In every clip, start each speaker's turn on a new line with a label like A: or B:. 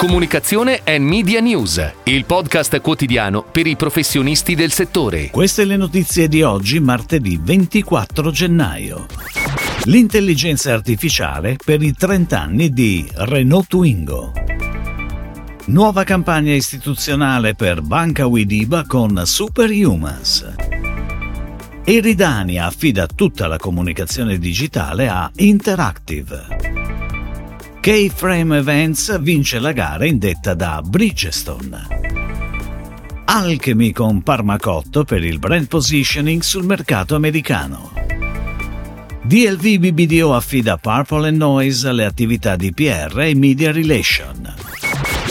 A: Comunicazione e Media News, il podcast quotidiano per i professionisti del settore.
B: Queste le notizie di oggi, martedì 24 gennaio. L'intelligenza artificiale per i 30 anni di Renault Twingo. Nuova campagna istituzionale per Banca Widiba con Superhumans. Eridania affida tutta la comunicazione digitale a Interactive. K-Frame Events vince la gara indetta da Bridgestone. Alchemy con Parmacotto per il brand positioning sul mercato americano. DLV BBDO affida Purple Noise alle attività di PR e Media Relation.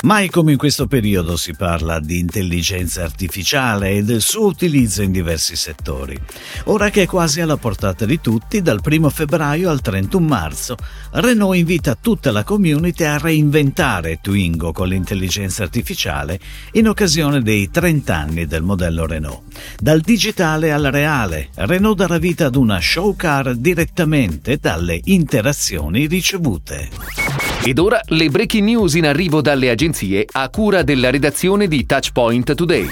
B: Mai come in questo periodo si parla di intelligenza artificiale e del suo utilizzo in diversi settori. Ora che è quasi alla portata di tutti, dal 1 febbraio al 31 marzo, Renault invita tutta la community a reinventare Twingo con l'intelligenza artificiale in occasione dei 30 anni del modello Renault. Dal digitale al reale, Renault darà vita ad una show car direttamente dalle interazioni ricevute.
A: Ed ora le breaking news in arrivo dalle agenzie a cura della redazione di Touchpoint Today.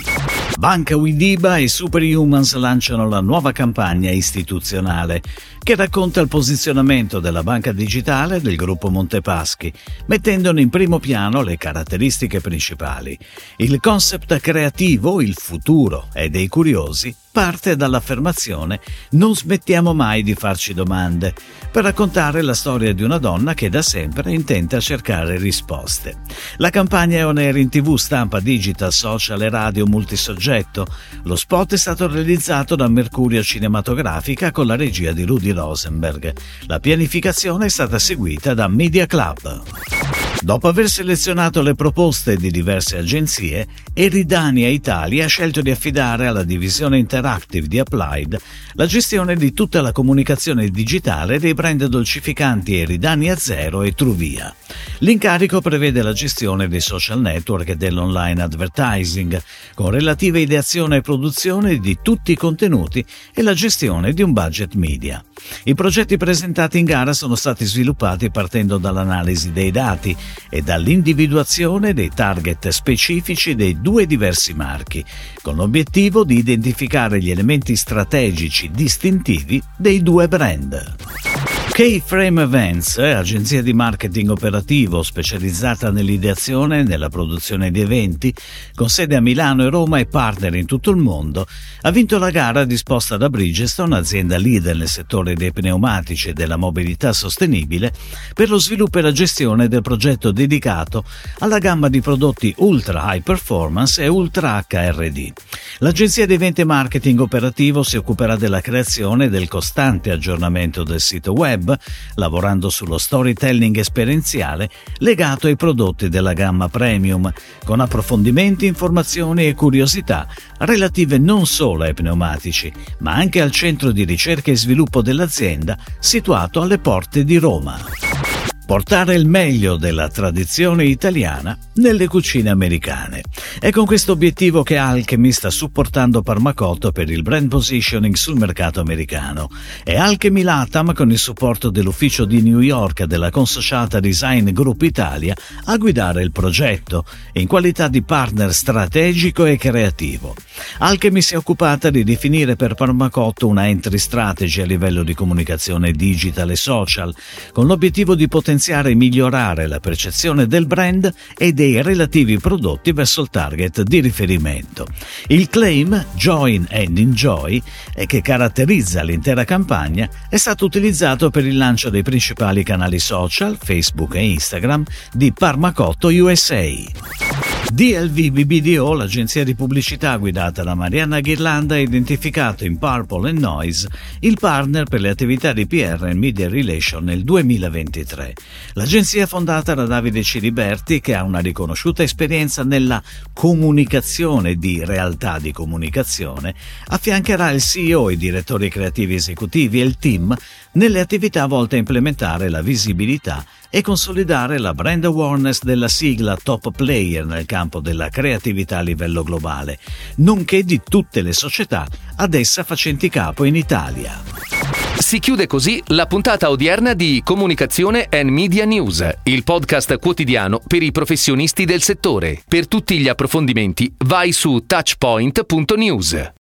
B: Banca Widiba e Superhumans lanciano la nuova campagna istituzionale che racconta il posizionamento della banca digitale del gruppo Montepaschi, mettendone in primo piano le caratteristiche principali. Il concept creativo, il futuro e dei curiosi parte dall'affermazione Non smettiamo mai di farci domande, per raccontare la storia di una donna che da sempre intenta cercare risposte. La campagna è on air in tv, stampa, digital, social e radio multisoggetto. Lo spot è stato realizzato da Mercurio Cinematografica con la regia di Rudy Rosenberg. La pianificazione è stata seguita da Media Club. Dopo aver selezionato le proposte di diverse agenzie, Eridania Italia ha scelto di affidare alla divisione Interactive di Applied la gestione di tutta la comunicazione digitale dei brand dolcificanti Eridania Zero e Truvia. L'incarico prevede la gestione dei social network e dell'online advertising, con relativa ideazione e produzione di tutti i contenuti e la gestione di un budget media. I progetti presentati in gara sono stati sviluppati partendo dall'analisi dei dati e dall'individuazione dei target specifici dei due diversi marchi, con l'obiettivo di identificare gli elementi strategici distintivi dei due brand. K-Frame Events, agenzia di marketing operativo specializzata nell'ideazione e nella produzione di eventi, con sede a Milano e Roma e partner in tutto il mondo, ha vinto la gara disposta da Bridgestone, azienda leader nel settore dei pneumatici e della mobilità sostenibile, per lo sviluppo e la gestione del progetto dedicato alla gamma di prodotti ultra high performance e ultra HRD. L'agenzia di eventi e marketing operativo si occuperà della creazione e del costante aggiornamento del sito web, web, lavorando sullo storytelling esperienziale legato ai prodotti della gamma premium, con approfondimenti, informazioni e curiosità relative non solo ai pneumatici, ma anche al centro di ricerca e sviluppo dell'azienda situato alle porte di Roma portare il meglio della tradizione italiana nelle cucine americane. È con questo obiettivo che Alchemy sta supportando Parmacotto per il brand positioning sul mercato americano e Alchemy Latam con il supporto dell'ufficio di New York della consociata Design Group Italia a guidare il progetto in qualità di partner strategico e creativo. Alchemy si è occupata di definire per Parmacotto una entry strategy a livello di comunicazione digital e social con l'obiettivo di potenziare e migliorare la percezione del brand e dei relativi prodotti verso il target di riferimento. Il claim Join and Enjoy, che caratterizza l'intera campagna, è stato utilizzato per il lancio dei principali canali social, Facebook e Instagram, di Parmacotto USA. DLV BBDO, l'agenzia di pubblicità guidata da Marianna Ghirlanda, ha identificato in Purple Noise il partner per le attività di PR e Media Relation nel 2023. L'agenzia è fondata da Davide Ciriberti, che ha una riconosciuta esperienza nella comunicazione di realtà di comunicazione, affiancherà il CEO, i direttori creativi esecutivi e il team nelle attività volte a implementare la visibilità e consolidare la brand awareness della sigla top player nel campo della creatività a livello globale, nonché di tutte le società ad essa facenti capo in Italia.
A: Si chiude così la puntata odierna di Comunicazione and Media News, il podcast quotidiano per i professionisti del settore. Per tutti gli approfondimenti vai su touchpoint.news.